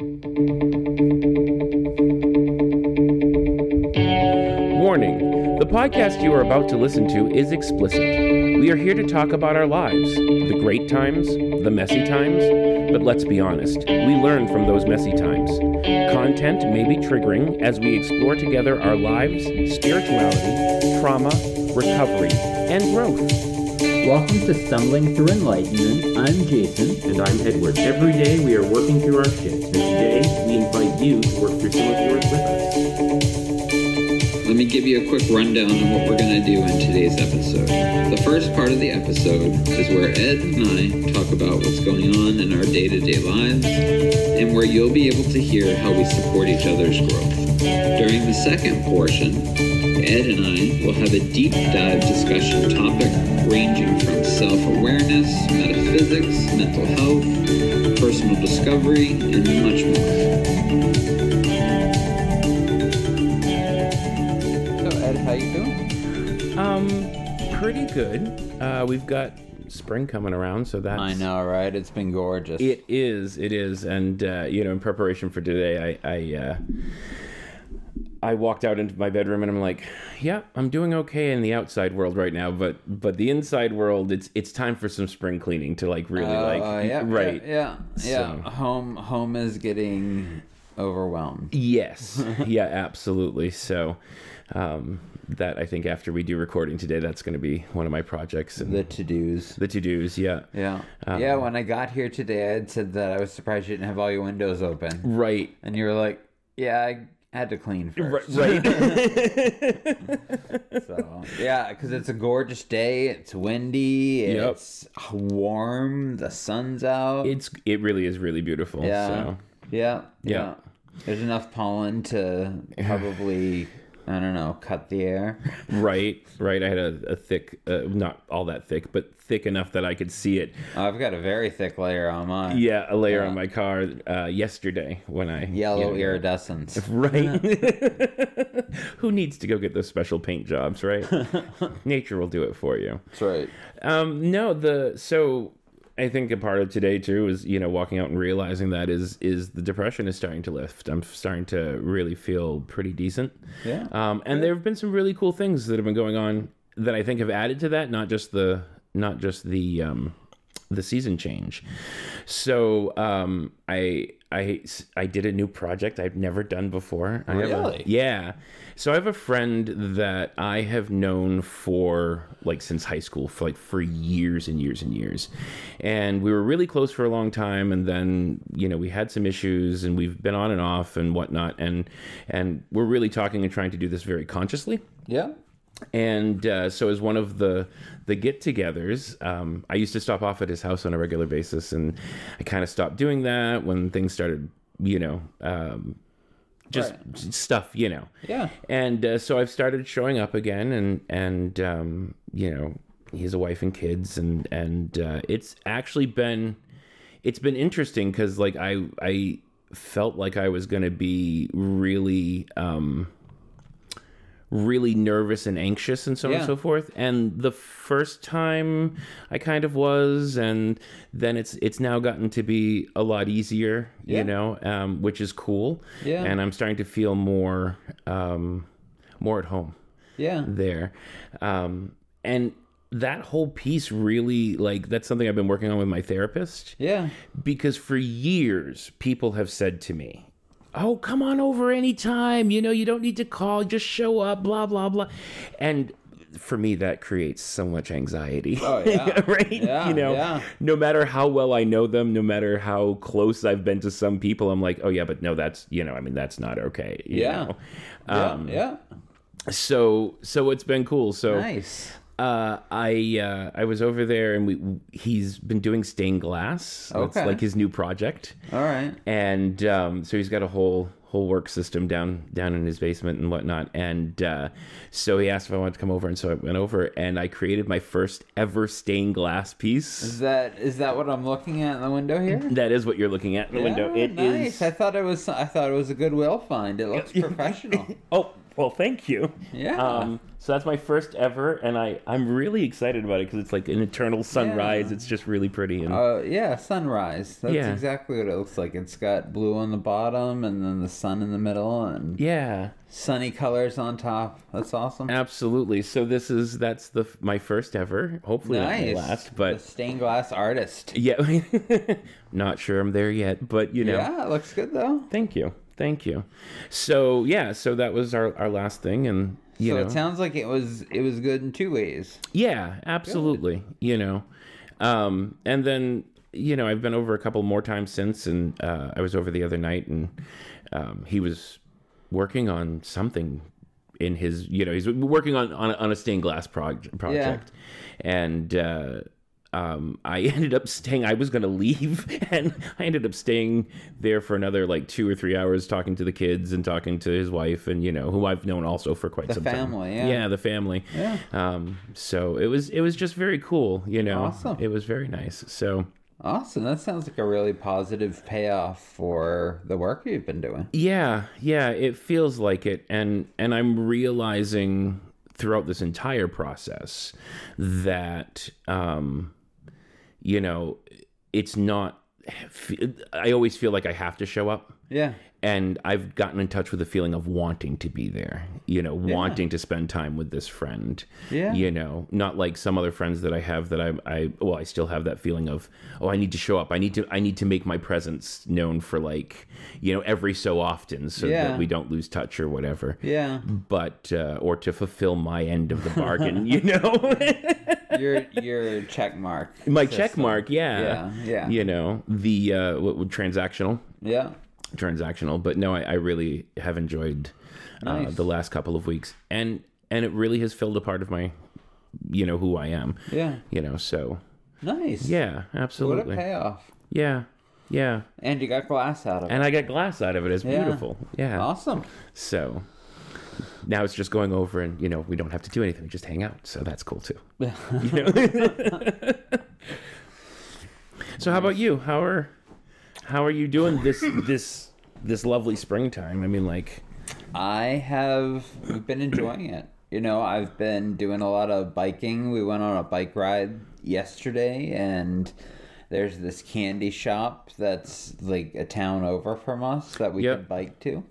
Warning The podcast you are about to listen to is explicit. We are here to talk about our lives, the great times, the messy times, but let's be honest, we learn from those messy times. Content may be triggering as we explore together our lives, spirituality, trauma, recovery, and growth. Welcome to Stumbling Through Enlightenment. I'm Jason. And I'm Edward. Every day we are working through our shit, and today we invite you to work through some of yours with us. Let me give you a quick rundown on what we're going to do in today's episode. The first part of the episode is where Ed and I talk about what's going on in our day to day lives and where you'll be able to hear how we support each other's growth. During the second portion, Ed and I will have a deep dive discussion topic ranging from self awareness, metaphysics, mental health, personal discovery, and much more. So, Ed, how you doing? Um, pretty good. Uh, we've got spring coming around, so that's. I know, right? It's been gorgeous. It is, it is, and uh, you know, in preparation for today, I, I, uh, I walked out into my bedroom and I'm like, yeah, I'm doing okay in the outside world right now, but but the inside world, it's it's time for some spring cleaning to like really Uh, like yeah, right. Yeah, yeah. So- Home, home is getting overwhelmed. Yes, yeah, absolutely. So. Um, that I think after we do recording today, that's going to be one of my projects and The to dos. the to dos. Yeah, Yeah, Um, yeah. When I got here today, I had said that I was surprised you didn't have all your windows open, right, and you were like, "Yeah, I had to clean first. right. So yeah, because it's a gorgeous day. It's windy. Yep. It's warm. The sun's out. it's it really is really beautiful. yeah, So. yeah, Yeah. yeah. There's enough pollen to probably I don't know cut the air. Right, right. I had a, a thick, uh, not all that thick, but thick enough that I could see it. I've got a very thick layer on mine. Yeah, a layer Yeah. on my car uh, yesterday when I Yellow you know, iridescence. Right. Who needs to go get those special paint jobs, right? Nature will do it for you. That's right. Um, no, the so I think a part of today too is you know walking out and realizing that is is the depression is starting to lift. I'm starting to really feel pretty decent. Yeah. Um, and there have been some really cool things that have been going on that I think have added to that. Not just the not just the um, the season change. So um, I I I did a new project I've never done before. I have a- Really? yeah. So I have a friend that I have known for like since high school for like for years and years and years. And we were really close for a long time and then, you know, we had some issues and we've been on and off and whatnot and and we're really talking and trying to do this very consciously Yeah. And uh, so as one of the the get-togethers um, i used to stop off at his house on a regular basis and i kind of stopped doing that when things started you know um, just stuff you know Yeah. and uh, so i've started showing up again and and um, you know he has a wife and kids and and uh, it's actually been it's been interesting because like i i felt like i was going to be really um really nervous and anxious and so on Yeah. and so forth and the first time i kind of was and then it's it's now gotten to be a lot easier you know um, which is cool Yeah. and i'm starting to feel more um, more at home Yeah. there um, and that whole piece really like that's something i've been working on with my therapist Yeah. because for years people have said to me oh come on over anytime you know you don't need to call just show up blah blah blah and for me that creates so much anxiety Oh, yeah. right Yeah, you know yeah. no matter how well i know them no matter how close i've been to some people i'm like oh yeah but no that's you know i mean that's not okay you Yeah. know? Yeah. Um, yeah. so so it's been cool so Nice. Uh, I uh, I was over there and we he's been doing stained glass. That's Okay. like his new project, All right. and um, so he's got a whole whole work system down down in his basement and whatnot. And uh, so he asked if I wanted to come over, and so I went over and I created my first ever stained glass piece. Is that is that what I'm looking at in the window here? That is what you're looking at in the window. Yeah, It is. nice. I thought it was. I thought it was a Goodwill find. It looks professional. Oh, Well, thank you. Yeah. Um, so that's my first ever, and I I'm really excited about it because it's like an eternal sunrise. Yeah. It's just really pretty and Uh, yeah, sunrise. That's Yeah. exactly what it looks like. It's got blue on the bottom and then the sun in the middle and yeah, sunny colors on top. That's awesome. absolutely. So this is that's the my first ever. Hopefully nice. last, the but stained glass artist. yeah, not sure I'm there yet. But you know, Yeah, it looks good though. thank you, thank you. So yeah, so that was our our last thing, and you so know, it sounds like it was it was good in two ways. Yeah, absolutely. You know, um, and then you know I've been over a couple more times since, and uh, I was over the other night, and um, he was working on something in his, you know, he's working on on a, on a stained glass proj- project, and. Uh, um, I ended up staying. I was going to leave, and I ended up staying there for another like two or three hours, talking to the kids and talking to his wife, and you know, who I've known also for quite some time. The family, time. yeah. the family. Yeah. Um, so it was it was just very cool, you know. Awesome. It was very nice. So Awesome. That sounds like a really positive payoff for the work you've been doing. yeah, yeah, it feels like it, and and I'm realizing throughout this entire process that um, you know, it's not. I always feel like I have to show up. Yeah. And I've gotten in touch with the feeling of wanting to be there, you know, wanting to spend time with this friend. Yeah. You know, not like some other friends that I have that I, I, well, I still have that feeling of, oh, I need to show up. I need to, I need to make my presence known for like, you know, every so often so Yeah. that we don't lose touch or whatever. Yeah. But, uh, or to fulfill my end of the bargain, you know? your your check mark. my system. check mark, yeah. Yeah, yeah. You know, the, uh, what, what transactional Yeah. Transactional but no i, I really have enjoyed uh, Nice. the last couple of weeks and and it really has filled a part of my you know who i am Yeah. you know so Nice. yeah absolutely. What a payoff. yeah yeah And you got glass out of it. and i got glass out of it it's Yeah. beautiful yeah Awesome. so now it's just going over and you know we don't have to do anything we just hang out so that's cool too so how about you how are how are you doing this this this lovely springtime i mean like I have been enjoying it. You know, I've been doing a lot of biking. We went on a bike ride yesterday, and there's this candy shop that's like a town over from us that we Yep. could bike to.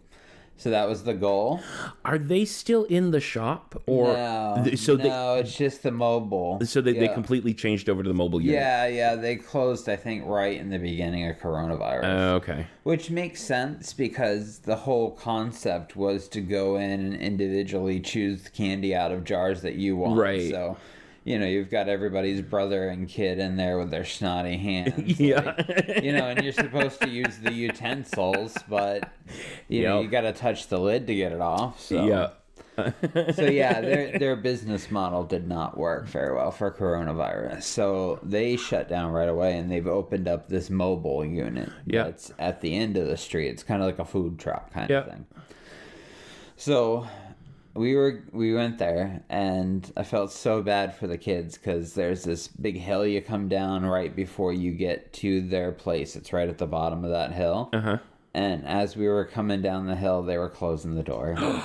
So that was the goal. Are they still in the shop, or no, th- so no, it's just the mobile. so they, they completely changed over to the mobile unit? Yeah, yeah, they closed. I think right in the beginning of coronavirus. Uh, okay. Which makes sense because the whole concept was to go in and individually choose candy out of jars that you want. Right. So, you know, you've got everybody's brother and kid in there with their snotty hands. Yeah. like, you know, and you're supposed to use the utensils, but you know, you got to touch the lid to get it off. So Yeah. so yeah, their their business model did not work very well for coronavirus. So they shut down right away, and they've opened up this mobile unit. Yeah. that's at the end of the street. It's kind of like a food truck kind Yeah. of thing. So we were we went there, and I felt so bad for the kids because there's this big hill you come down right before you get to their place. It's right at the bottom of that hill. Uh huh. And as we were coming down the hill, they were closing the door.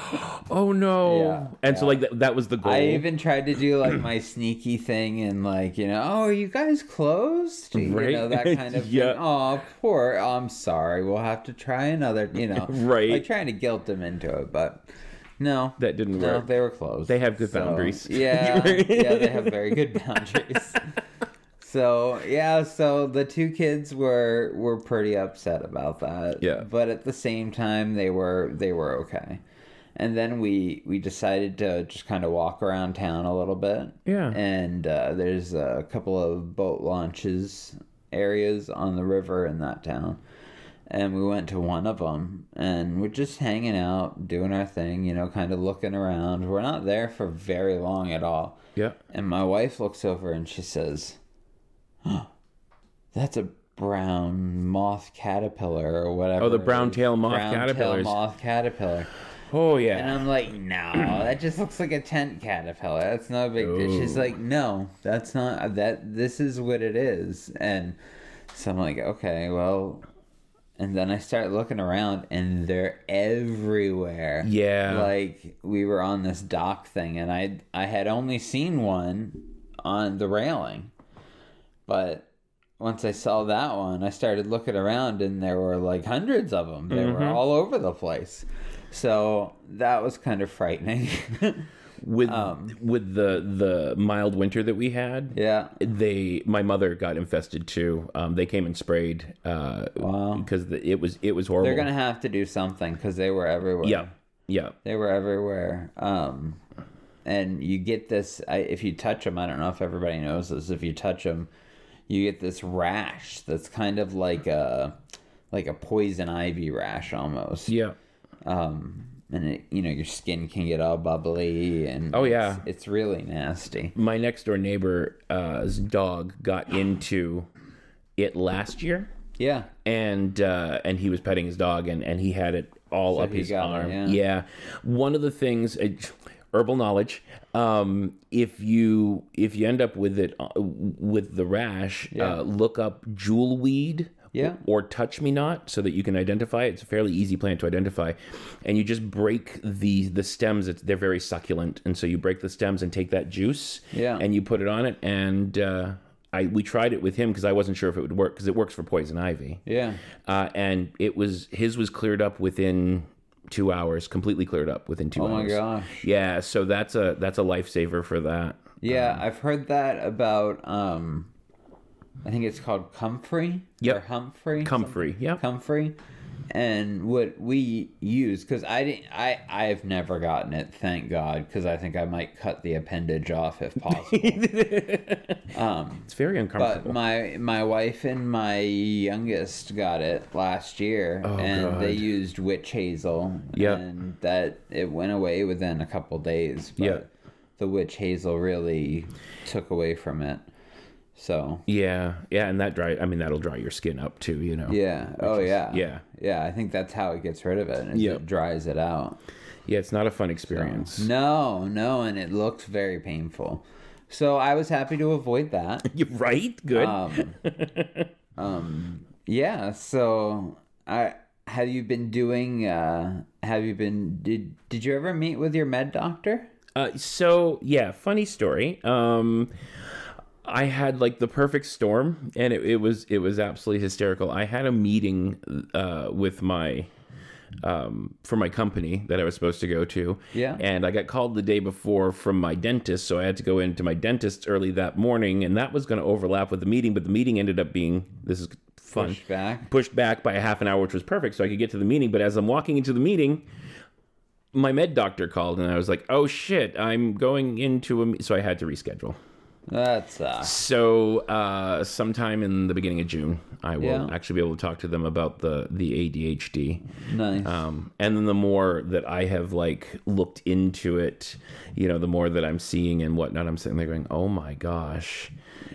Oh no. Yeah, and so like that, that was the goal. I even tried to do like my sneaky thing and like you know, oh, are you guys closed? You Right. know that kind of Yeah. thing. Oh, poor. Oh, I'm sorry. We'll have to try another. You know, Right. Like trying to guilt them into it, but no, that didn't no, work. they were closed. They have good So, boundaries. Yeah, yeah, they have very good boundaries. So yeah, so the two kids were were pretty upset about that. Yeah. But at the same time they were they were okay. And then we we decided to just kind of walk around town a little bit. Yeah. And uh, there's a couple of boat launches areas on the river in that town. And we went to one of them and we're just hanging out, doing our thing, you know, kind of looking around. We're not there for very long at all. yeah. And my wife looks over and she says, oh, That's a brown moth caterpillar or whatever. Oh, the brown tail moth Brown tail caterpillars. moth caterpillar. Oh yeah And. I'm like, no, that just looks like a tent caterpillar. That's no big deal. She's like, no, that's not that. This is what it is. And so I'm like, okay, well. And then I start looking around, and they're everywhere. Yeah. like we were on this dock thing, and I I had only seen one on the railing, but once I saw that one, I started looking around, and there were like hundreds of them. They were mm-hmm. all over the place. So that was kind of frightening. with Um, with the the mild winter that we had. yeah. They, my mother got infested too. Um, they came and sprayed uh, Wow. because the, it was it was horrible. They're gonna have to do something because they were everywhere. yeah, yeah. They were everywhere. Um, and you get this. I, if you touch them, I don't know if everybody knows this. If you touch them, you get this rash that's kind of like a like a poison ivy rash almost. Yeah. Um, and it, you know your skin can get all bubbly and Oh, yeah. it's, really nasty. My next door neighbor's dog got into it last year, Yeah. and uh, and he was petting his dog, and, and he had it all So up his got it, arm. yeah. One of the things. Uh, herbal knowledge um if you if you end up with it uh, with the rash Yeah. uh, look up jewel weed Yeah. or touch me not so that you can identify it. It's a fairly easy plant to identify. And you just break the the stems. It's, they're very succulent. And so you break the stems and take that juice Yeah. and you put it on it. And uh, I we tried it with him because I wasn't sure if it would work because it works for poison ivy. Yeah. Uh, and it was his was cleared up within two hours, completely cleared up within two Oh my hours. gosh. Yeah, so that's a that's a lifesaver for that. Yeah, I've heard that about um I think it's called comfrey Yep. or Humphrey. Comfrey, yeah. Comfrey. And what we use cuz I didn't I I've never gotten it, thank God, cuz I think I might cut the appendage off if possible. um, It's very uncomfortable. but my my wife and my youngest got it last year and Oh, God. they used witch hazel Yep. and that it went away within a couple days. But Yeah. the witch hazel really took away from it. So yeah, yeah, and that dry. I mean, that'll dry your skin up too. You know. yeah. Oh yeah. yeah. Yeah. I think that's how it gets rid of it. Yep. It dries it out. Yeah, it's not a fun experience. No, no, and it looks very painful. So I was happy to avoid that. Right. Good. Um, um, yeah. So I have you been doing? Uh, have you been? Did Did you ever meet with your med doctor? Uh, so yeah, funny story. Um, I had like the perfect storm, and it, it was it was absolutely hysterical. I had a meeting uh, with my um, for my company that I was supposed to go to. Yeah. And I got called the day before from my dentist, so I had to go into my dentist early that morning, and that was going to overlap with the meeting. But the meeting ended up being this is fun Pushed back. pushed back by a half an hour, which was perfect, so I could get to the meeting. But as I'm walking into the meeting, my med doctor called, and I was like, "Oh shit, I'm going into a," me-. so I had to reschedule. That sucks. So uh, sometime in the beginning of June, I will Yeah. actually be able to talk to them about the the ADHD. Nice. Um, and then the more that I have like looked into it, you know, the more that I'm seeing and whatnot, I'm sitting there going, "Oh my gosh,"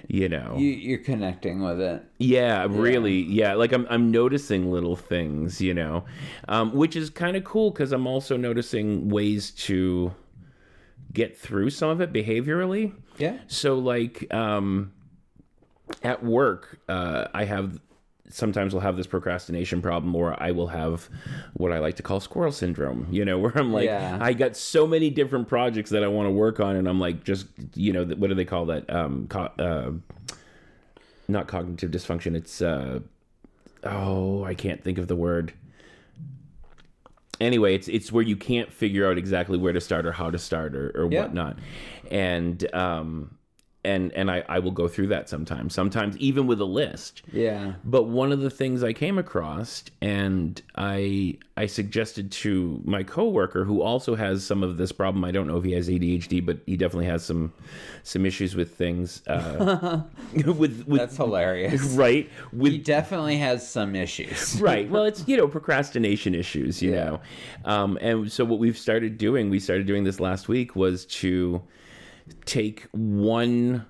you know. you You're connecting with it. Yeah, really. Yeah, like I'm I'm noticing little things, you know, um, which is kind of cool because I'm also noticing ways to get through some of it behaviorally. Yeah. So like um, at work, uh, I have sometimes I'll have this procrastination problem, or I will have what I like to call squirrel syndrome. You know, where I'm like, Yeah. I got so many different projects that I want to work on, and I'm like, just you know, what do they call that? Um, co- uh, not cognitive dysfunction. It's uh, oh, I can't think of the word. Anyway, it's it's where you can't figure out exactly where to start or how to start or, or Yeah. whatnot, and um, and and I, I will go through that sometimes. Sometimes even with a list. Yeah. But one of the things I came across, and I I suggested to my coworker who also has some of this problem. I don't know if he has ADHD, but he definitely has some some issues with things. Uh, with with That's hilarious. right with He definitely has some issues. right well it's you know procrastination issues you Yeah. know um, and so what we've started doing we started doing this last week was to take one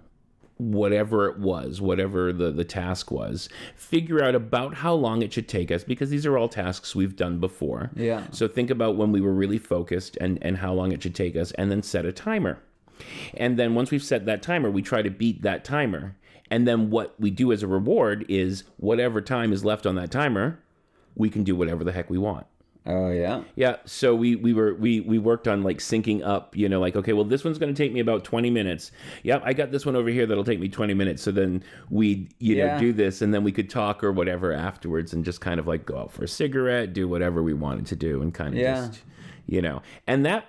whatever it was whatever the the task was figure out about how long it should take us because these are all tasks we've done before Yeah. so think about when we were really focused and and how long it should take us and then set a timer and then once we've set that timer, we try to beat that timer. And then what we do as a reward is whatever time is left on that timer, we can do whatever the heck we want. Oh yeah. Yeah, so we we were we we worked on like syncing up, you know, like okay, well this one's going to take me about 20 minutes. Yep, I got this one over here that'll take me 20 minutes. So then we you know do this and then we could talk or whatever afterwards and just kind of like go out for a cigarette, do whatever we wanted to do and kind of Yeah. just you know. And that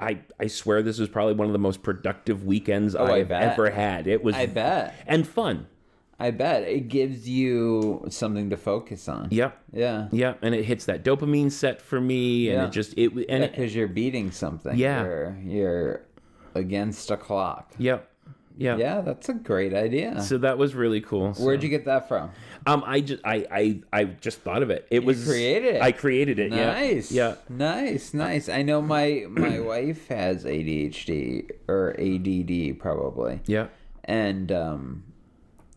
I, I swear this was probably one of the most productive weekends Oh, I I've ever had. It was I bet. and fun. I bet it gives you something to focus on. Yep. Yeah. Yep. and it hits that dopamine set for me, and Yeah. it just it and Because you're beating something. Yeah. You're, you're against a clock. yep, yeah, Yeah, that's a great idea. So that was really cool. So, Where'd you get that from? Um, I just I I I just thought of it. It was created it. I created it. Nice. Yeah. Nice, nice. I know my my wife has ADHD or ADD probably. Yeah. Yeah. And um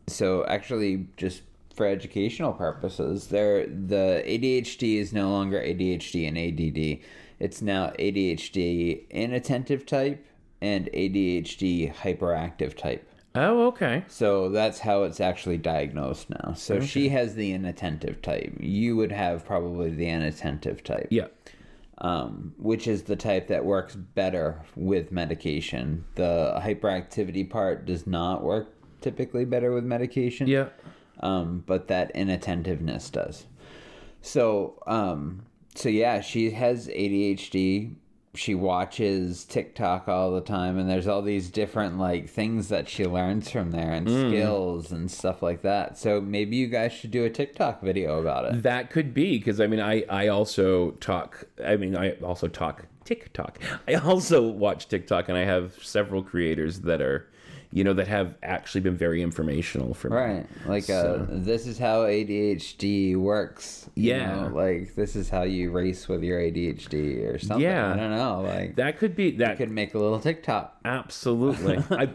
so actually just for educational purposes, there the ADHD is no longer ADHD and ADD. It's now ADHD inattentive type and ADHD hyperactive type. Oh, okay. So that's how it's actually diagnosed now. So she has the inattentive type. You would have probably the inattentive type Yeah. um, which is the type that works better with medication. The hyperactivity part does not work typically better with medication. Yeah. Um, but that inattentiveness does. So, um, so yeah, she has ADHD. She watches TikTok all the time, and there's all these different like things that she learns from there and skills and stuff like that. So maybe you guys should do a TikTok video about it. That could be because I mean I I also talk. I mean I also talk TikTok. I also watch TikTok, and I have several creators that are, you know, that have actually been very informational for me. Right. Like uh this is how ADHD works. you Yeah. know? Like this is how you race with your ADHD or something. Yeah. I don't know. Like That could be that. could make a little TikTok. absolutely. I,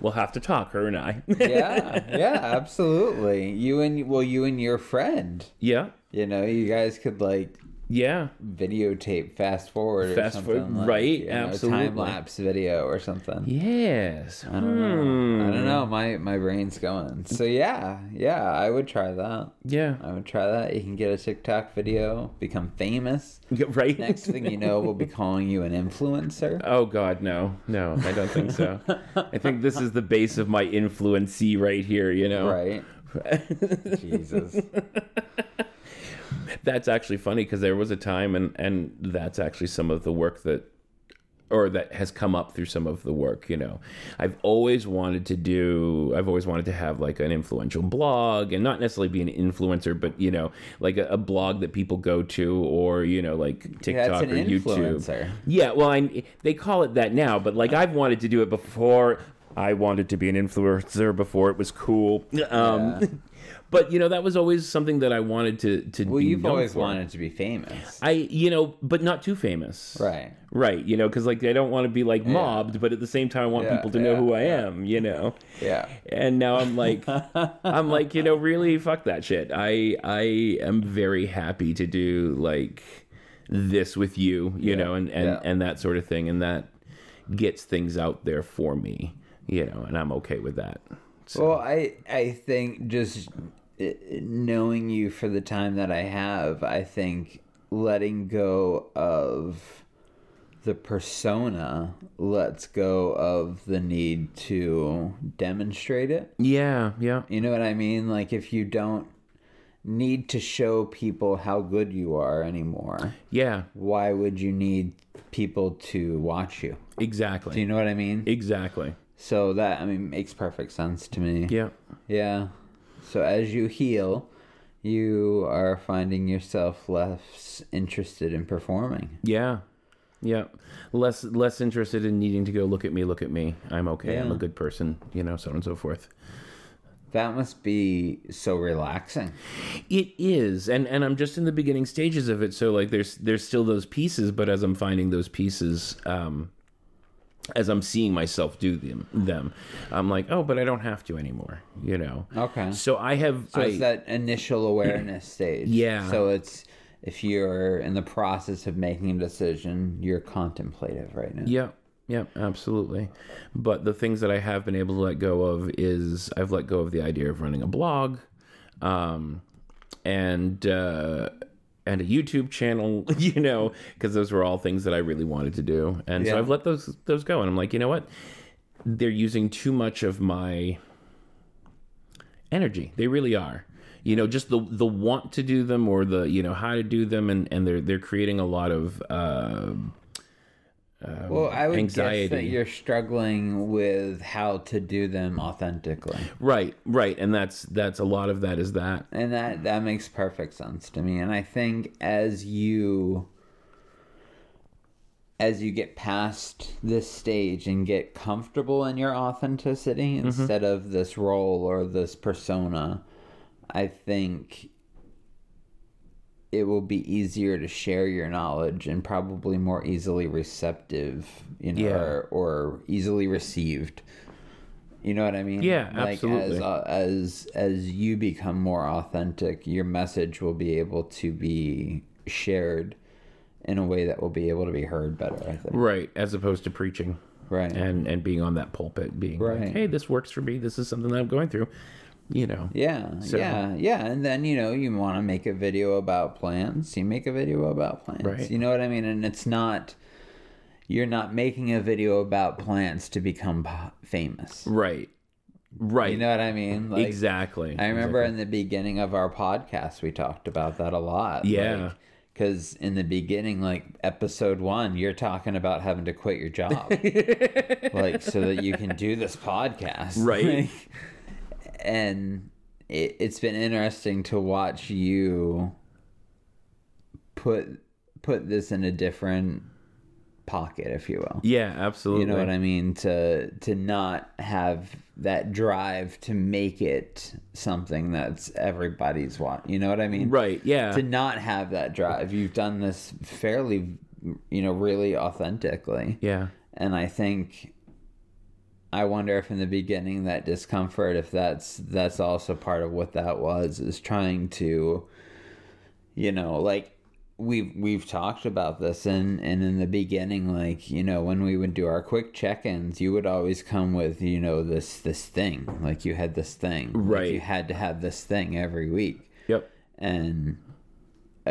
we'll have to talk, her and I. Yeah. yeah, absolutely. You and well you and your friend. yeah. You know, you guys could like Yeah. videotape fast forward or Fast something. forward, like, right, you know, absolutely. Time lapse video or something. Yes. I don't know. I don't know. Hmm. My my brain's going. So yeah, yeah, I would try that. Yeah. I would try that. You can get a TikTok video, become famous. Yeah, Right. Next thing you know, we'll be calling you an influencer. Oh God, no, no, I don't think so. I think this is the base of my influency right here. You know, Right. Jesus. That's actually funny because there was a time, and and that's actually some of the work that, or that has come up through some of the work. You know, I've always wanted to do. I've always wanted to have like an influential blog, and not necessarily be an influencer, but you know, like a, a blog that people go to, or you know, like TikTok an or YouTube. Yeah, well, I, they call it that now, but like I've wanted to do it before. I wanted to be an influencer before it was cool. Um, Yeah. but you know that was always something that I wanted to to Well, be you've always for. wanted to be famous. I you know, but not too famous. Right. Right. You know, because like I don't want to be like mobbed, but at the same time I want Yeah, people to know who I yeah. am. You know. Yeah. And now I'm like, I'm like, you know, really fuck that shit. I I am very happy to do like this with you, you Yeah, know, and and yeah. and that sort of thing, and that gets things out there for me, you know, and I'm okay with that. So, Well, I I think just knowing you for the time that I have, I think letting go of the persona lets go of the need to demonstrate it. yeah, yeah, You know what I mean? Like if you don't need to show people how good you are anymore, yeah, why would you need people to watch you? exactly, Do you know what I mean? exactly, So that I mean makes perfect sense to me. yeah, Yeah. So as you heal, you are finding yourself less interested in performing. yeah. Yeah, less less interested in needing to go look at me, look at me. I'm okay. I'm a good person, you know, so on and so forth. That must be so relaxing. It is, and and I'm just in the beginning stages of it. So like, there's there's still those pieces, but as I'm finding those pieces, um, as I'm seeing myself do them, them, I'm like, oh, but I don't have to anymore, you know. Okay. So I have, So I, it's that initial awareness stage. Yeah. So it's if you're in the process of making a decision, you're contemplative right now. yeah, yeah, absolutely. But the things that I have been able to let go of is I've let go of the idea of running a blog. Um, and uh, and a YouTube channel, you know, because those were all things that I really wanted to do, and so I've let those those go, and I'm like, you know what, they're using too much of my energy. They really are. You know, just the the want to do them or the you know how to do them, and and they're they're creating a lot of. Uh, Uh, Well, I would guess that you're struggling with how to do them authentically. Right, right, and that's that's a lot of that is that. And that that makes perfect sense to me. And I think as you as you get past this stage and get comfortable in your authenticity instead of this role or this persona, I think it will be easier to share your knowledge and probably more easily receptive, you know, Yeah. or, or easily received. You know what I mean? Yeah, like absolutely. As, uh, as as you become more authentic, your message will be able to be shared in a way that will be able to be heard better. I think. Right, as opposed to preaching. Right. and and being on that pulpit, being like, hey, this works for me. This is something that I'm going through. You know. Yeah, So- yeah, yeah. And then, you know, you want to make a video about plants, you make a video about plants. Right. You know what I mean? And it's not, you're not making a video about plants to become famous. Right. Right. You know what I mean? Like, exactly. I remember Exactly. in the beginning of our podcast, we talked about that a lot. Yeah. Because in the beginning, like episode one, you're talking about having to quit your job, like so that you can do this podcast, Right. Like, and it, it's been interesting to watch you put put this in a different pocket, if you will. Yeah, absolutely. You know what I mean? To to not have that drive to make it something that's everybody's want. You know what I mean? Right. Yeah. To not have that drive. You've done this fairly, you know, really authentically. yeah. And I think I wonder if in the beginning that discomfort, if that's that's also part of what that was, is trying to, you know, like we've we've talked about this and and in the beginning, like, you know, when we would do our quick check ins, you would always come with, you know, this this thing. Like you had this thing. Like, Right. you had to have this thing every week. Yep. And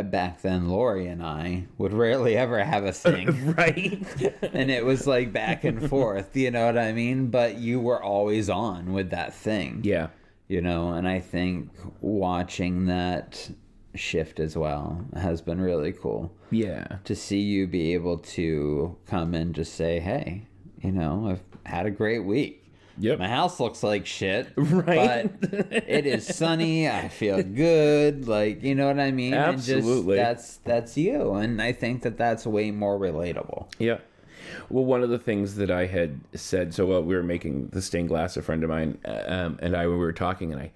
back then Lori and I would rarely ever have a thing Right. and it was like back and forth you know what i mean but you were always on with that thing yeah. you know and i think watching that shift as well has been really cool Yeah. to see you be able to come and just say hey you know i've had a great week Yep. my house looks like shit Right. but it is sunny i feel good like you know what i mean And Absolutely. just, that's that's you and i think that that's way more relatable Yeah. Well, one of the things that I had said, so uh, we were making the stained glass, a friend of mine uh, um, and I we were talking, and I,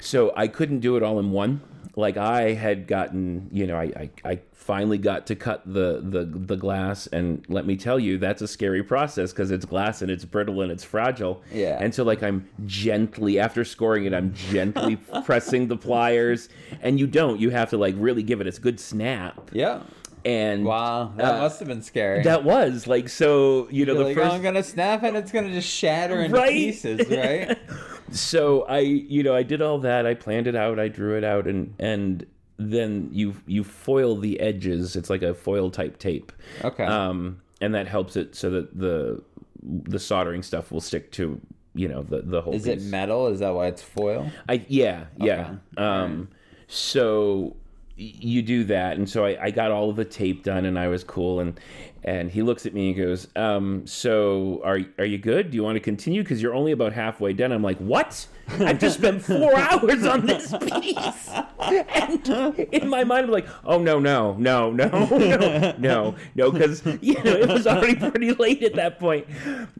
so I couldn't do it all in one. Like I had gotten, you know, I, I, I finally got to cut the, the the glass, and let me tell you, that's a scary process because it's glass and it's brittle and it's fragile. Yeah. And so, like, I'm gently after scoring it, I'm gently pressing the pliers, and you don't. You have to like really give it a good snap. yeah And Wow, that uh, must have been scary. that was like so. You know, You're the like, first oh, I'm gonna snap and it's gonna just shatter into Right. pieces, right? so I, you know, I did all that. I planned it out. I drew it out, and and then you you foil the edges. It's like a foil type tape. Okay. Um, and that helps it so that the the soldering stuff will stick to you know the the whole. Is it metal? Is that why it's foil? I yeah yeah. Okay. Um, so y- you do that, and so I, I got all of the tape done, and I was cool, and and he looks at me and goes, um, so are are you good? Do you want to continue? Because you're only about halfway done. I'm like, what? I've just spent four hours on this piece, and in my mind, I'm like, oh no no no no no no no, because you know it was already pretty late at that point.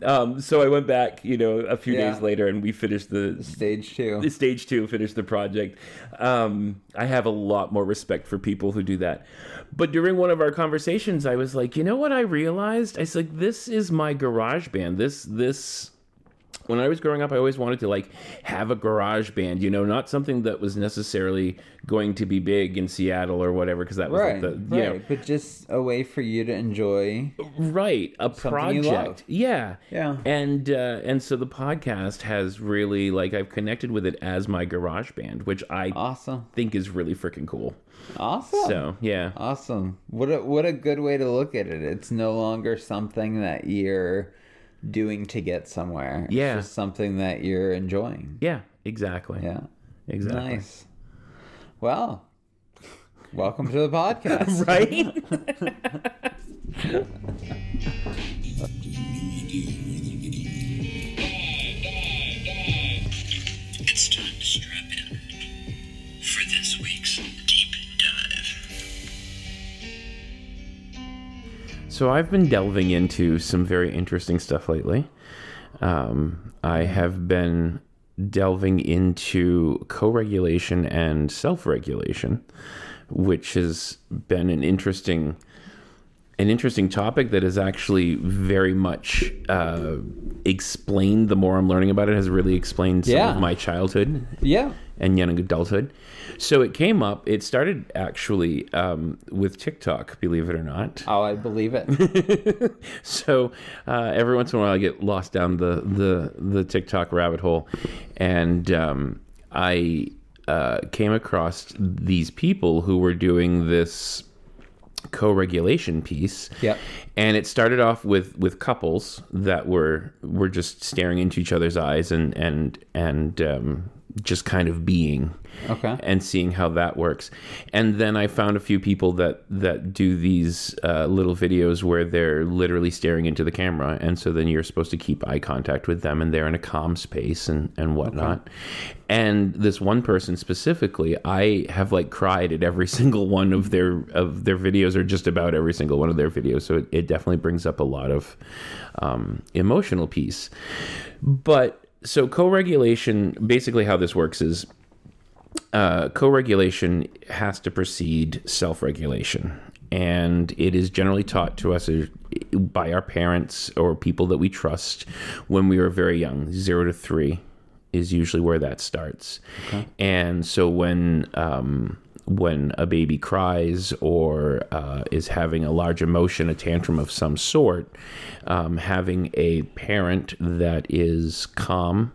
Um, so I went back, you know, a few Yeah. days later, and we finished the Stage two. the stage two finished the project um, i have a lot more respect for people who do that but during one of our conversations i was like you know what i realized i was like this is my garage band this this when I was growing up, I always wanted to like have a garage band, you know, not something that was necessarily going to be big in Seattle or whatever, because that was Right, like the, right. know, But just a way for you to enjoy. right, a Something you love. project, yeah, Yeah. and uh, and so the podcast has really like I've connected with it as my garage band, which I Awesome. think is really freaking cool. Awesome. So yeah, Awesome. What a what a good way to look at it. It's no longer something that you're doing to get somewhere. It's Yeah. just something that you're enjoying. yeah, exactly, Yeah. exactly, Nice. Well, welcome to the podcast. right. So I've been delving into some very interesting stuff lately. Um, I have been delving into co-regulation and self-regulation, which has been an interesting an interesting topic that is actually very much uh, explained. The more I'm learning about it, has really explained some Yeah. of my childhood Yeah. And young adulthood. So it came up. It started actually um, with TikTok, believe it or not. Oh, I believe it. So uh, every once in a while, I get lost down the the, the TikTok rabbit hole, and um, I uh, came across these people who were doing this co-regulation piece. Yep. And it started off with with couples that were were just staring into each other's eyes and and and um, just kind of being Okay. and seeing how that works. And then I found a few people that that do these uh, little videos where they're literally staring into the camera, and so then you're supposed to keep eye contact with them, and they're in a calm space and and whatnot. And this one person specifically, I have like cried at every single one of their of their videos, or just about every single one of their videos. So it, it definitely brings up a lot of um, emotional piece. But so co-regulation, basically how this works is uh, co-regulation has to precede self-regulation. And it is generally taught to us by our parents or people that we trust when we are very young. Zero to three is usually where that starts. And so when um, when a baby cries or uh, is having a large emotion, a tantrum of some sort, um, having a parent that is calm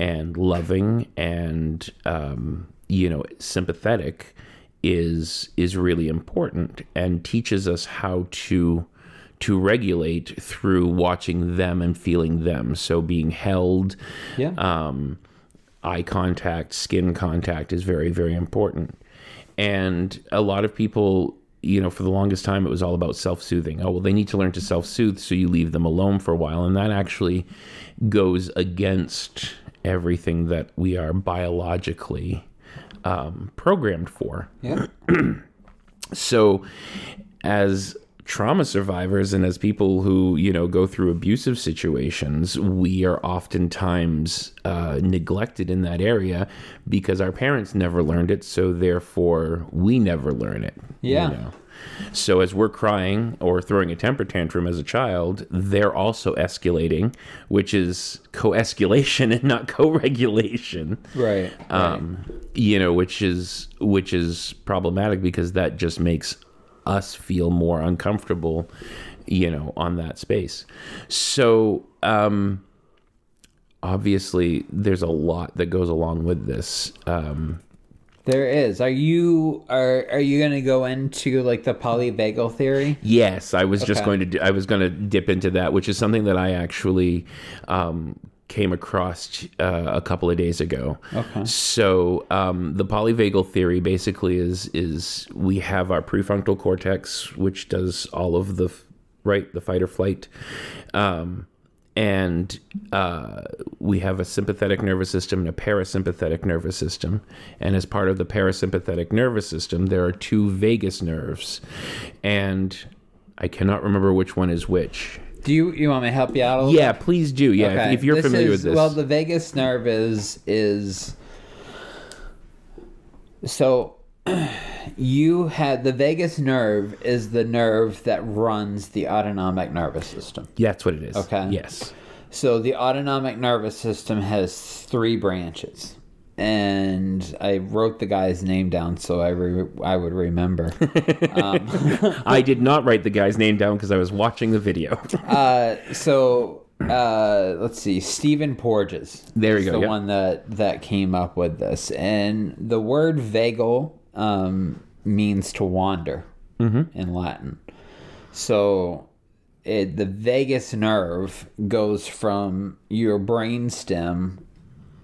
and loving and um, you know sympathetic is is really important and teaches us how to to regulate through watching them and feeling them. So being held, Yeah. um, eye contact, skin contact is very, very important. And a lot of people, you know, for the longest time, it was all about self soothing. Oh, well, they need to learn to self soothe, so you leave them alone for a while. And that actually goes against everything that we are biologically um, programmed for. yeah. So, as trauma survivors and as people who you know go through abusive situations, we are oftentimes uh, neglected in that area because our parents never learned it. So therefore, we never learn it. you Yeah. know? So as we're crying or throwing a temper tantrum as a child, they're also escalating, which is co-escalation and not co-regulation Right. um, you know, which is which is problematic because that just makes us feel more uncomfortable, you know, on that space. So um, obviously, there's a lot that goes along with this. Um, There is. Are you are are you gonna go into like the polyvagal theory? Yes, I was just going to. I was going to dip into that, which is something that I actually um, came across uh, a couple of days ago. Okay. So um, the polyvagal theory basically is is we have our prefrontal cortex, which does all of the right, the fight or flight. Um, and uh, we have a sympathetic nervous system and a parasympathetic nervous system. And as part of the parasympathetic nervous system, there are two vagus nerves, and I cannot remember which one is which. Do you you want me to help you out a little? Yeah, please do. Yeah, if- if, you're This familiar is- with this. Well, the vagus nerve is is so you had the vagus nerve is the nerve that runs the autonomic nervous system. yeah, that's what it is. Okay. Yes. So the autonomic nervous system has three branches. And I wrote the guy's name down so I re- I would remember. I did not write the guy's name down because I was watching the video. Uh, so uh, let's see, Stephen Porges. There you go, The yep. one that that came up with this, and the word vagal um, means to wander in Latin. So it, the vagus nerve goes from your brainstem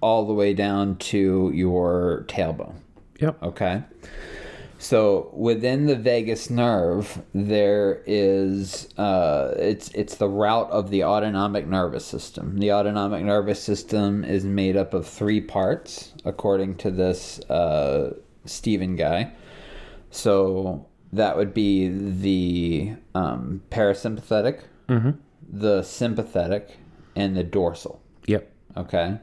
all the way down to your tailbone. yep. Okay. So within the vagus nerve, there is uh, it's it's the route of the autonomic nervous system. The autonomic nervous system is made up of three parts, according to this uh, Stephen guy. So that would be the um, parasympathetic, the sympathetic, and the dorsal. Yep. Okay.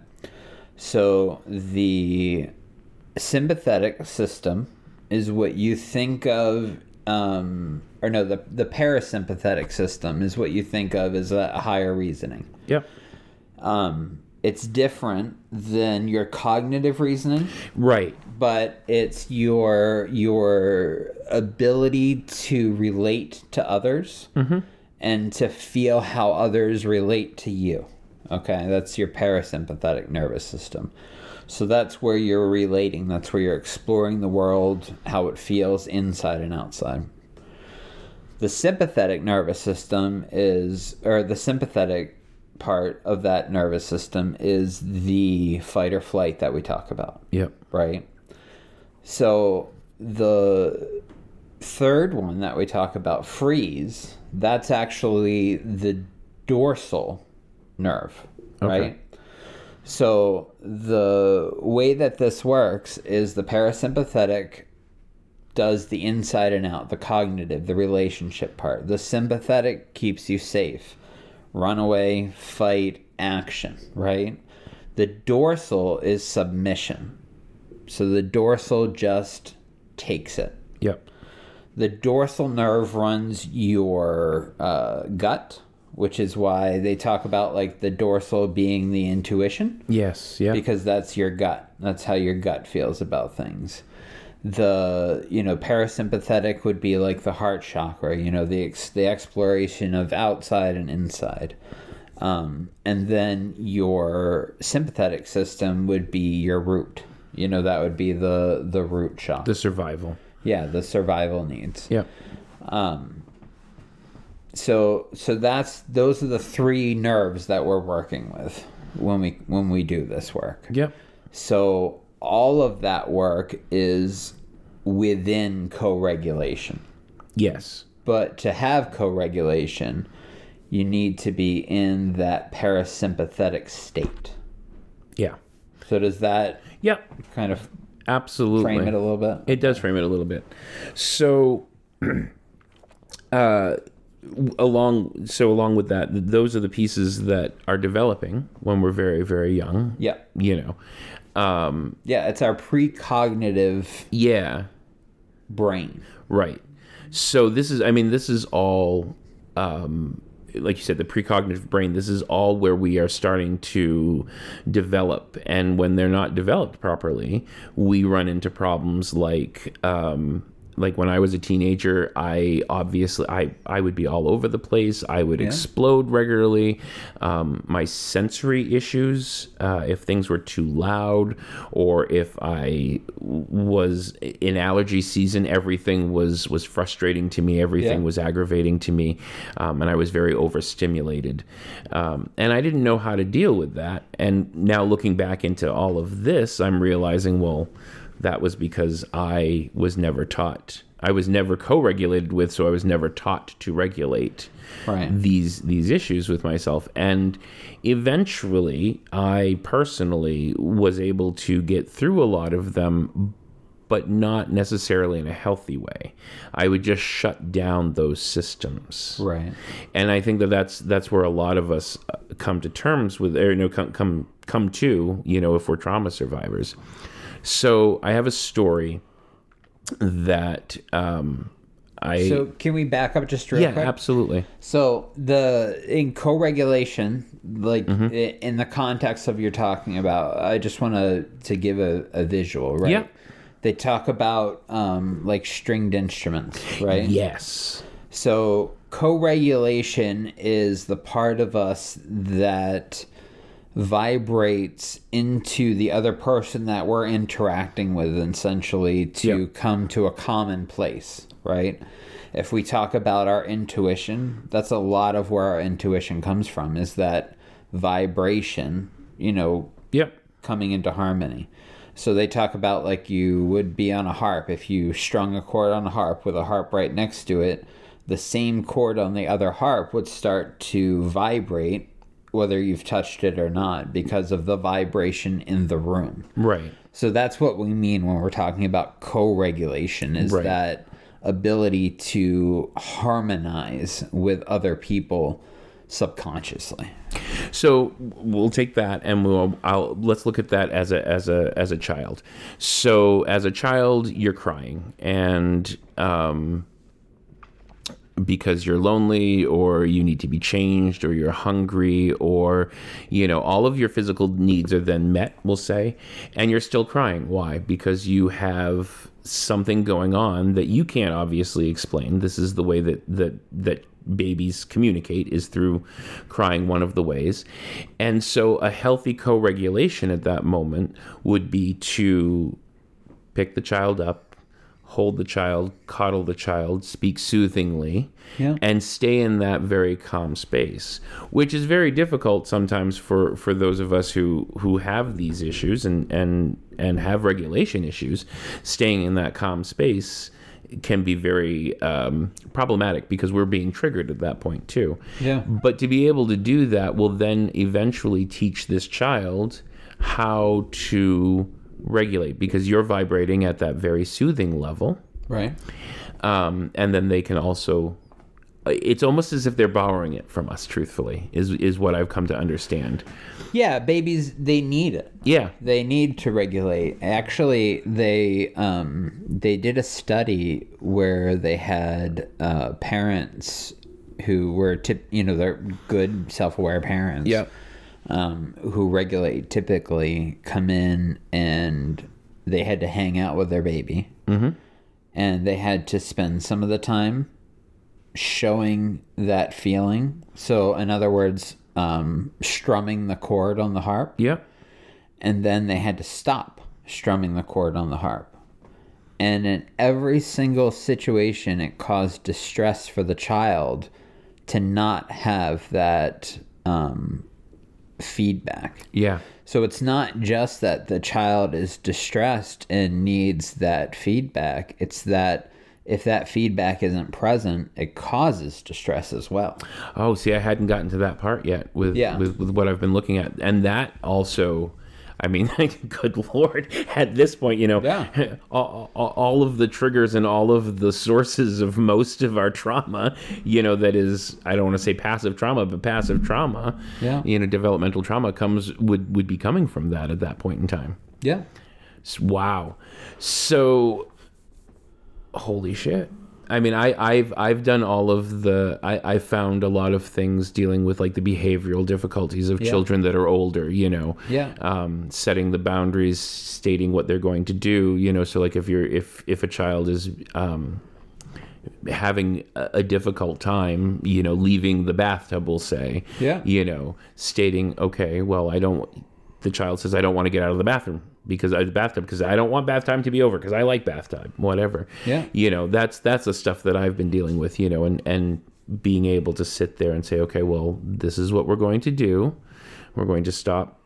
So the sympathetic system is what you think of um or no the the parasympathetic system is what you think of as a higher reasoning. Yep. Um it's different than your cognitive reasoning, Right. but it's your your ability to relate to others and to feel how others relate to you. Okay, that's your parasympathetic nervous system. So that's where you're relating. That's where you're exploring the world, how it feels inside and outside. The sympathetic nervous system is, or the sympathetic part of that nervous system is the fight or flight that we talk about Yep. right? So the third one that we talk about, freeze, that's actually the dorsal nerve, Okay. right? So the way that this works is the parasympathetic does the inside and out, the cognitive, the relationship part. The sympathetic keeps you safe. Run away, fight, action, right? The dorsal is submission. So the dorsal just takes it. Yep. The dorsal nerve runs your uh, gut, which is why they talk about like the dorsal being the intuition Yes. Yeah. because that's your gut. That's how your gut feels about things. The you know parasympathetic would be like the heart chakra. You know the ex- the exploration of outside and inside. Um, and then your sympathetic system would be your root. You know that would be the the root chakra. the survival. yeah, the survival needs. Yep. So so that's those are the three nerves that we're working with when we when we do this work. Yep. So all of that work is within co-regulation. Yes. But to have co-regulation, you need to be in that parasympathetic state. Yeah. So does that Yep. kind of Absolutely. frame it a little bit? It does frame it a little bit. So, uh, along so along with that, those are the pieces that are developing when we're very very young. Yeah. You know. Um, Yeah, it's our precognitive yeah. brain. Right. So this is, I mean, this is all, um, like you said, the precognitive brain. This is all where we are starting to develop, and when they're not developed properly, we run into problems like. Um, like when I was a teenager, I obviously I, I would be all over the place. I would explode regularly. Um, my sensory issues, uh, if things were too loud, or if I was in allergy season, everything was was frustrating to me. Everything Yeah. was aggravating to me, um, and I was very overstimulated. Um, and I didn't know how to deal with that. And now looking back into all of this, I'm realizing, well, that was because I was never taught. I was never co-regulated with, so I was never taught to regulate Right. these these issues with myself. And eventually, I personally was able to get through a lot of them, but not necessarily in a healthy way. I would just shut down those systems Right. and I think that that's that's where a lot of us uh, come to terms with, or you know, come come come to, you know, if we're trauma survivors. So I have a story that um, I So can we back up just real yeah, quick? absolutely. So the in co-regulation, like Mm-hmm. in the context of you're talking about, I just want to to give a, a visual, right? Yeah. They talk about um, like stringed instruments, right? Yes. So co-regulation is the part of us that vibrates into the other person that we're interacting with essentially to Yep. come to a common place, right? If we talk about our intuition, that's a lot of where our intuition comes from is that vibration, you know, Yep. coming into harmony. So they talk about like you would be on a harp if you strung a chord on a harp with a harp right next to it, the same chord on the other harp would start to vibrate whether you've touched it or not because of the vibration in the room. Right. So that's what we mean when we're talking about co-regulation is Right. that ability to harmonize with other people subconsciously. So we'll take that and we'll I'll let's look at that as a as a as a child. So as a child, you're crying and um because you're lonely or you need to be changed or you're hungry or you know all of your physical needs are then met we'll say and you're still crying. Why? Because you have something going on that you can't obviously explain. This is the way that that that babies communicate is through crying one of the ways. And so a healthy co-regulation at that moment would be to pick the child up hold the child, coddle the child, speak soothingly, Yeah. and stay in that very calm space, which is very difficult sometimes for, for those of us who, who have these issues and, and, and have regulation issues. Staying in that calm space can be very um, problematic because we're being triggered at that point too. Yeah. But to be able to do that will then eventually teach this child how to regulate because you're vibrating at that very soothing level. Right. Um, and then they can also it's almost as if they're borrowing it from us truthfully is is what I've come to understand. Yeah, babies they need it. Yeah. They need to regulate. Actually, they um, they did a study where they had uh, parents who were tip, you know, they're good self-aware parents. Yep. Um, who regulate typically come in and they had to hang out with their baby, mm-hmm. and they had to spend some of the time showing that feeling. So, in other words, um, strumming the chord on the harp Yep. and then they had to stop strumming the chord on the harp. And in every single situation, it caused distress for the child to not have that um, feedback. Yeah. So it's not just that the child is distressed and needs that feedback, it's that if that feedback isn't present, it causes distress as well. Oh, see, I hadn't gotten to that part yet with Yeah. with, with what I've been looking at, and that also. I mean, good lord! At this point, you know, Yeah. all, all, of the triggers and all of the sources of most of our trauma, you know, that is—I don't want to say passive trauma, but passive trauma, Yeah. you know, developmental trauma comes would would be coming from that at that point in time. Yeah. Wow. So, holy shit. I mean, I, I've I've done all of the. I, I found a lot of things dealing with like the behavioral difficulties of Yeah. children that are older. You know, Yeah. um, setting the boundaries, stating what they're going to do. You know, so like if you're if if a child is um, having a, difficult time, you know, leaving the bathtub, we'll say, Yeah. you know, stating, okay, well, I don't. The child says, I don't want to get out of the bathroom because I the bathtub because I don't want bath time to be over because I like bath time, whatever. Yeah. You know, that's that's the stuff that I've been dealing with. You know, and and being able to sit there and say, okay, well, this is what we're going to do. We're going to stop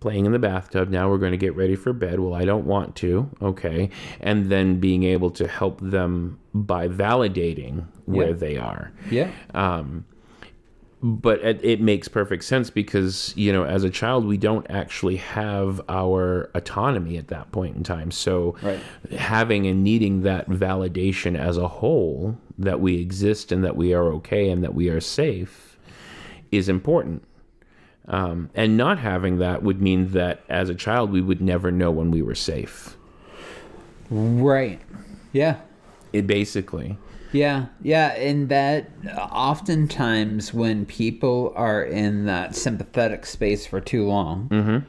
playing in the bathtub. Now we're going to get ready for bed. Well, I don't want to. Okay. And then being able to help them by validating where Yeah. they are. Yeah. Um, But it, it makes perfect sense because, you know, as a child, we don't actually have our autonomy at that point in time. So Right. having and needing that validation as a whole that we exist and that we are okay and that we are safe is important. Um, and not having that would mean that as a child, we would never know when we were safe. Right. Yeah. It basically. Yeah, yeah, and that oftentimes when people are in that sympathetic space for too long,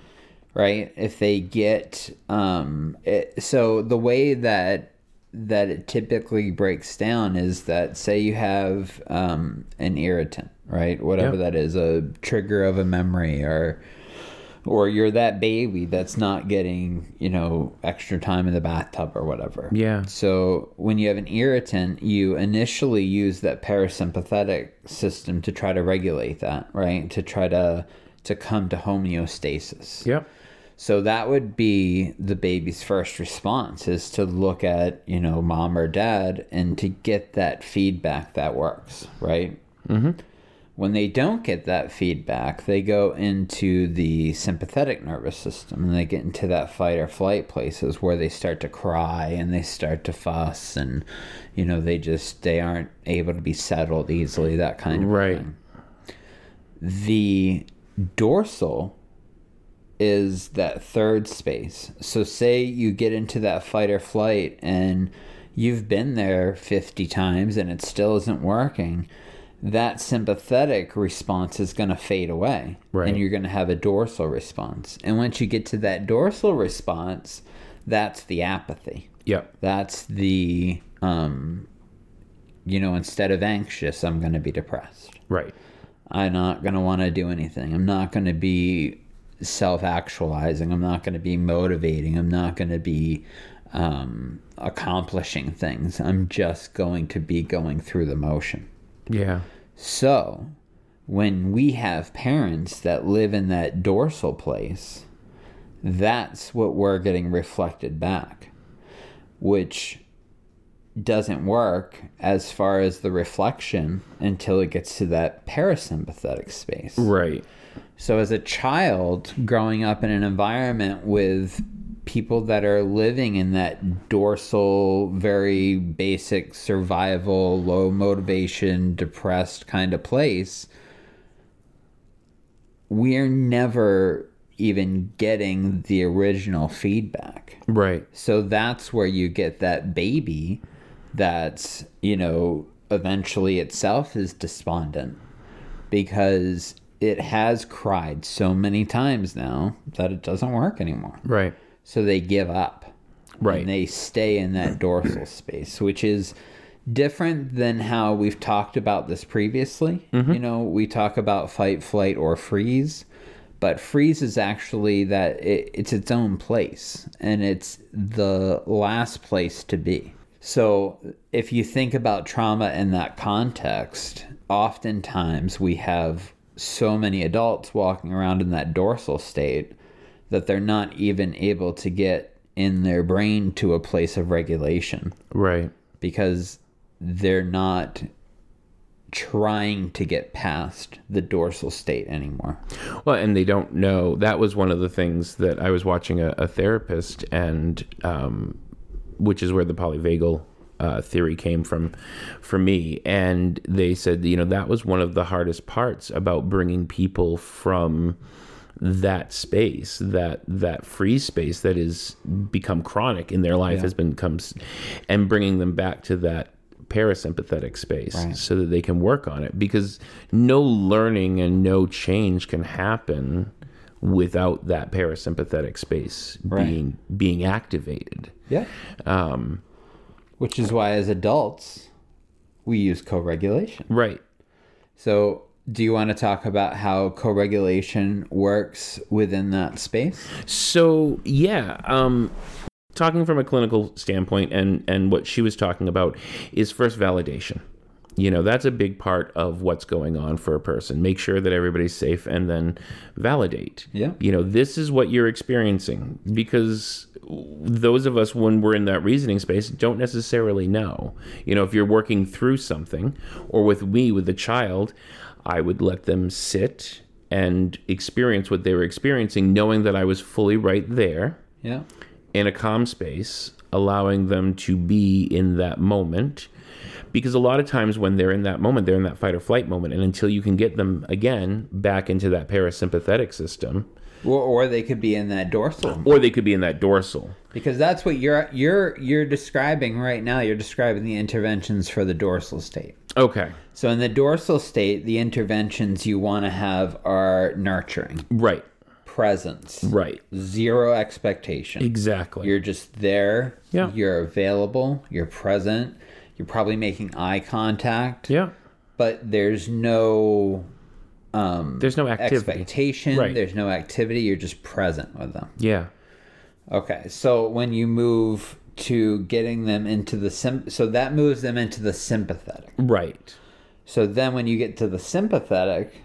right? If they get um, it, so the way that that it typically breaks down is that say you have um, an irritant, right? Whatever Yeah. that is, a trigger of a memory or or you're that baby that's not getting, you know, extra time in the bathtub or whatever. Yeah. So when you have an irritant, you initially use that parasympathetic system to try to regulate that, right? To try to to come to homeostasis. Yep. So that would be the baby's first response is to look at, you know, mom or dad and to get that feedback that works, right? Mm-hmm. When they don't get that feedback, they go into the sympathetic nervous system and they get into that fight or flight places where they start to cry and they start to fuss and, you know, they just, they aren't able to be settled easily, that kind of Right. thing. The dorsal is that third space. So say you get into that fight or flight and you've been there 50 times and it still isn't working. That sympathetic response is going to fade away. Right. And you're going to have a dorsal response. And once you get to that dorsal response, that's the apathy. Yep. That's the um you know, instead of anxious, I'm going to be depressed. Right. I'm not going to want to do anything. I'm not going to be self actualizing. I'm not going to be motivating. I'm not going to be um, accomplishing things. I'm just going to be going through the motion. Yeah. So, when we have parents that live in that dorsal place, that's what we're getting reflected back, which doesn't work as far as the reflection until it gets to that parasympathetic space. Right. So, as a child growing up in an environment with people that are living in that dorsal, very basic survival, low motivation, depressed kind of place, we're never even getting the original feedback. Right. So that's where you get that baby that's, you know, eventually itself is despondent because it has cried so many times now that it doesn't work anymore. Right. So they give up. Right. And they stay in that dorsal space, which is different than how we've talked about this previously. Mm-hmm. You know, we talk about fight, flight, or freeze, but freeze is actually that it, it's its own place and it's the last place to be. So if you think about trauma in that context, oftentimes we have so many adults walking around in that dorsal state that they're not even able to get in their brain to a place of regulation Right. because they're not trying to get past the dorsal state anymore. Well, and they don't know. That was one of the things that I was watching a, a therapist, and um, which is where the polyvagal uh, theory came from for me. And they said, you know, that was one of the hardest parts about bringing people from that space that that free space that is become chronic in their life has been comes and bringing them back to that parasympathetic space so that they can work on it because no learning and no change can happen without that parasympathetic space Right. being being activated Yeah. um Which is why as adults we use co-regulation. right So, do you want to talk about how co-regulation works within that space? So yeah, um, talking from a clinical standpoint, and and what she was talking about is first validation. You know, that's a big part of what's going on for a person. Make sure that everybody's safe, and then validate. Yeah. You know, this is what you're experiencing because those of us when we're in that reasoning space don't necessarily know. You know, if you're working through something, or with me with a child, I would let them sit and experience what they were experiencing, knowing that I was fully right there Yeah. in a calm space, allowing them to be in that moment. Because a lot of times when they're in that moment, they're in that fight or flight moment. And until you can get them again back into that parasympathetic system, or, or they could be in that dorsal or they could be in that dorsal. because that's what you're you're you're describing right now. You're describing the interventions for the dorsal state. Okay. So in the dorsal state, the interventions you want to have are nurturing, Right. presence, Right. zero expectation. Exactly. You're just there. Yeah. You're available. You're present. You're probably making eye contact. yeah. But there's no um, There's no activity. expectation. Right. There's no activity. You're just present with them. Yeah. Okay. So when you move to getting them into the sim, so that moves them into the sympathetic. Right. So then when you get to the sympathetic,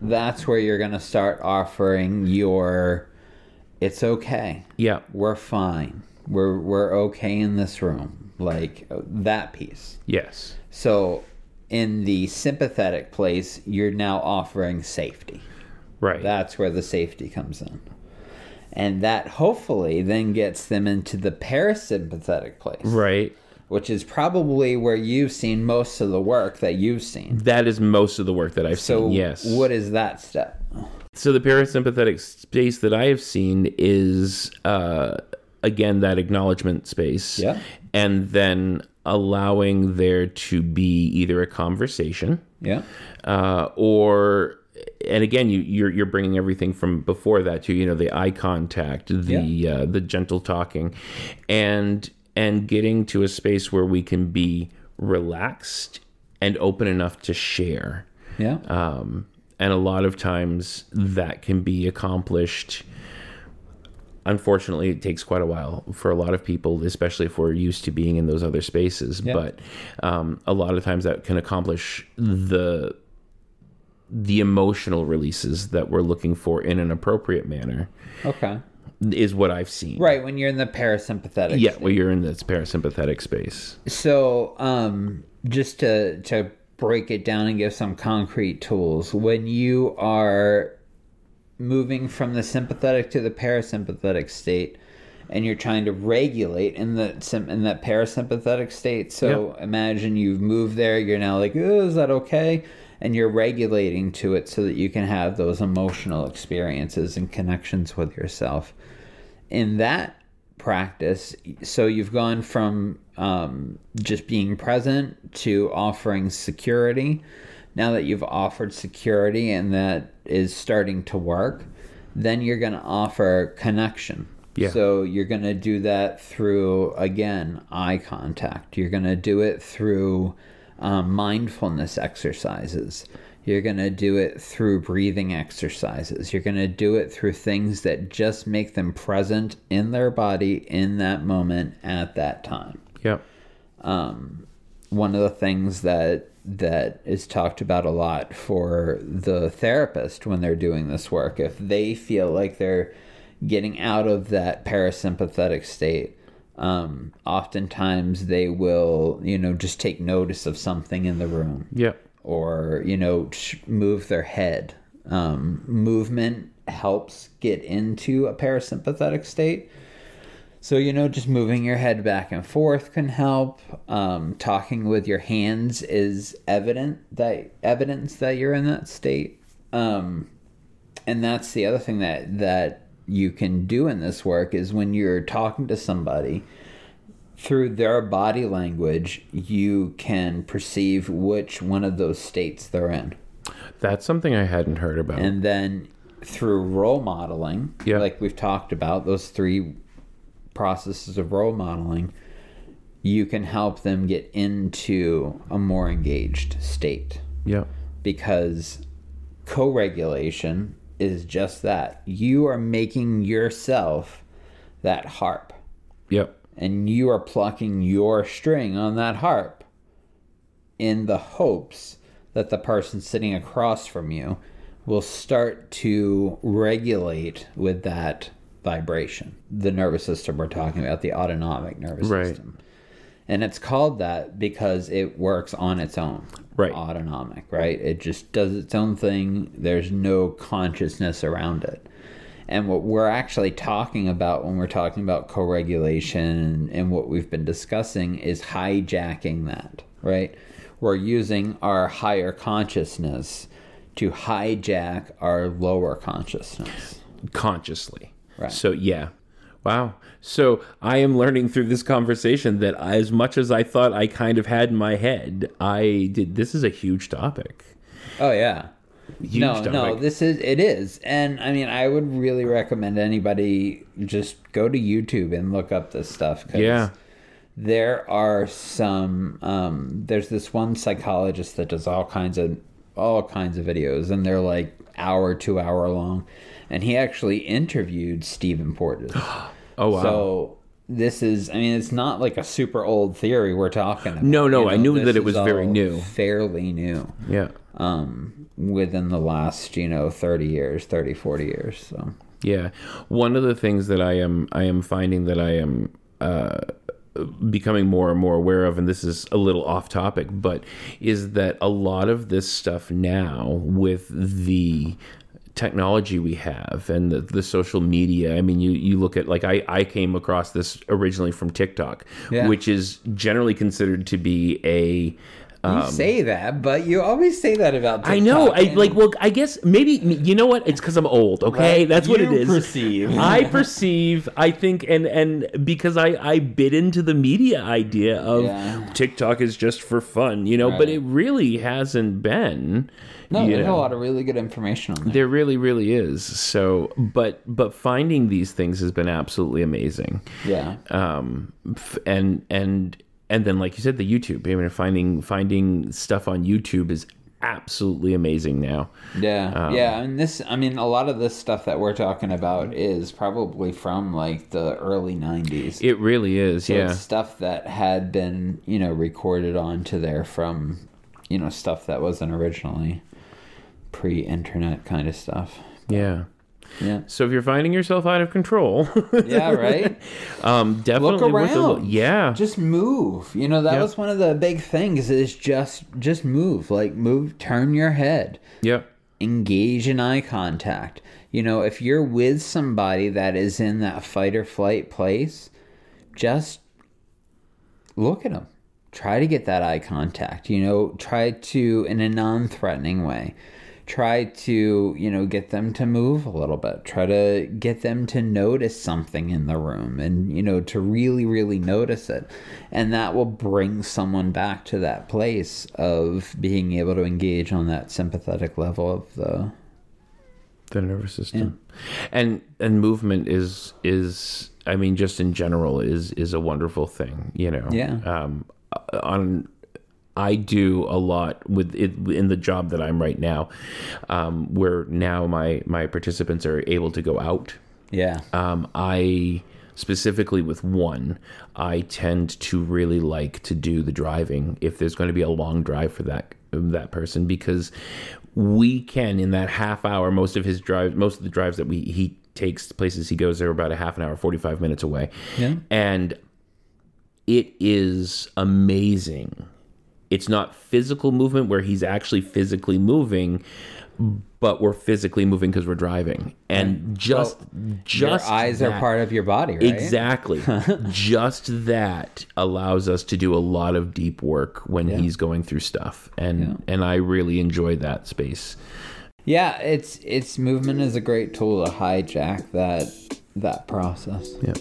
that's where you're going to start offering your it's okay. Yeah. We're fine. We're we're okay in this room. Like uh, that piece. Yes. So in the sympathetic place, you're now offering safety. Right. That's where the safety comes in. And that hopefully then gets them into the parasympathetic place, right. which is probably where you've seen most of the work that you've seen. That is most of the work that I've So, seen. Yes. what is that step? So the parasympathetic space that I have seen is uh, again that acknowledgement space. Yeah. And then allowing there to be either a conversation Yeah. uh, or and again you you're you're bringing everything from before that to you know the eye contact the uh, the gentle talking and and getting to a space where we can be relaxed and open enough to share Yeah. um, and a lot of times that can be accomplished unfortunately it takes quite a while for a lot of people especially if we're used to being in those other spaces Yeah. but um, a lot of times that can accomplish the the emotional releases that we're looking for in an appropriate manner okay. is what i've seen Right when you're in the parasympathetic. yeah well you're in this parasympathetic space So, um, just to to break it down and give some concrete tools, when you are moving from the sympathetic to the parasympathetic state, and you're trying to regulate in the in that parasympathetic state. So imagine you've moved there. You're now like, oh, is that okay? And you're regulating to it so that you can have those emotional experiences and connections with yourself. In that practice so you've gone from um, just being present to offering security. Now that you've offered security and that is starting to work then you're going to offer connection. Yeah. so you're going to do that through again eye contact. You're going to do it through um, mindfulness exercises you're going to do it through breathing exercises. You're going to do it through things that just make them present in their body in that moment at that time. yep Um, one of the things that that is talked about a lot for the therapist when they're doing this work, if they feel like they're getting out of that parasympathetic state, um, oftentimes they will, you know, just take notice of something in the room. Yep or you know move their head. Um, movement helps get into a parasympathetic state. So you know just moving your head back and forth can help. Um, talking with your hands is evident that evidence that you're in that state. Um, and that's the other thing that that you can do in this work is when you're talking to somebody through their body language, you can perceive which one of those states they're in. that's something i hadn't heard about And then through role modeling, Yeah. like we've talked about, those three processes of role modeling, you can help them get into a more engaged state yep because co regulation is just that. You are making yourself that harp. yep and you are plucking your string on that harp in the hopes that the person sitting across from you will start to regulate with that vibration. The nervous system we're talking about, the autonomic nervous Right. system. And it's called that because it works on its own. Right. Autonomic, right? It just does its own thing. There's no consciousness around it. And what we're actually talking about when we're talking about co regulation and what we've been discussing is hijacking that, right? We're using our higher consciousness to hijack our lower consciousness. consciously. Right. So yeah. Wow. So I am learning through this conversation that as much as I thought I kind of had in my head, I did this is a huge topic. Oh yeah. Huge no, topic. no, this is it is, and I mean, I would really recommend anybody just go to YouTube and look up this stuff. 'cause Yeah. there are some. Um, there's this one psychologist that does all kinds of all kinds of videos, and they're like hour, two hour long, and he actually interviewed Stephen Porges. Oh wow. So this is, I mean, it's not like a super old theory we're talking about. No, no, I knew that it was very new. fairly new yeah. um, within the last, you know, 30 years, 30, 40 years. So, Yeah, one of the things that I am I am finding that I am uh, becoming more and more aware of, and this is a little off topic, but is that a lot of this stuff now with the technology we have and the, the social media i mean you, you look at like I, I came across this originally from tiktok Yeah. which is generally considered to be a you say that, but you always say that about TikTok. Um, I know. I like. Well, I guess maybe you know what? It's because I'm old. Okay, Right. that's what You it is. perceive. I perceive. I think, and and because I I bit into the media idea of Yeah. TikTok is just for fun, you know, but it really hasn't been. No, there's know. a lot of really good information on there. There really, really is. So, but but finding these things has been absolutely amazing Yeah. um, and and and then like you said, the YouTube. I mean, finding finding stuff on YouTube is absolutely amazing now. Yeah, Um, yeah, and this, I mean, a lot of this stuff that we're talking about is probably from like the early '90s. It really is. So yeah, stuff that had been, you know, recorded onto there from, you know, stuff that wasn't originally pre-internet kind of stuff. yeah. Yeah, So if you're finding yourself out of control, yeah, right. um, definitely Look worth a look. around. Yeah, just move. You know, that Yep. was one of the big things. Is just just move. Like move, turn your head. yep, engage in eye contact. You know, if you're with somebody that is in that fight or flight place, just look at them. Try to get that eye contact. You know, try to, in a non threatening way, try to, you know, get them to move a little bit. Try to get them to notice something in the room and, you know, to really, really notice it. And that will bring someone back to that place of being able to engage on that sympathetic level of the. the nervous system, and and movement is is I mean just in general is is a wonderful thing. You know. Yeah. Um, on I do a lot with it in the job that I'm right now, um, where now my my participants are able to go out. Yeah. Um, I specifically with one, I tend to really like to do the driving if there's going to be a long drive for that that person because we can in that half hour most of his drives most of the drives that we he takes places he goes are about a half an hour 45 minutes away Yeah. and it is amazing it's not physical movement where he's actually physically moving but we're physically moving because we're driving and just just Your eyes are part of your body, right? Exactly. Just that allows us to do a lot of deep work when he's going through stuff, and and I really enjoy that space. Yeah, it's it's movement is a great tool to hijack that that process. Yeah.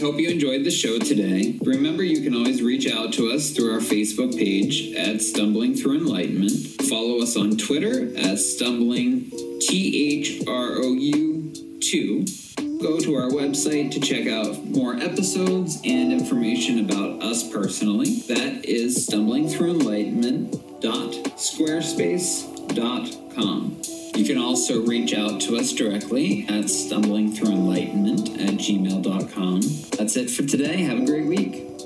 Hope you enjoyed the show today. Remember, you can always reach out to us through our Facebook page at Stumbling Through Enlightenment. Follow us on Twitter at Stumbling T H R O U 2. Go to our website to check out more episodes and information about us personally. That is stumblingthroughenlightenment.squarespace.com. You can also reach out to us directly at stumblingthroughenlightenment at gmail.com. That's it for today. Have a great week.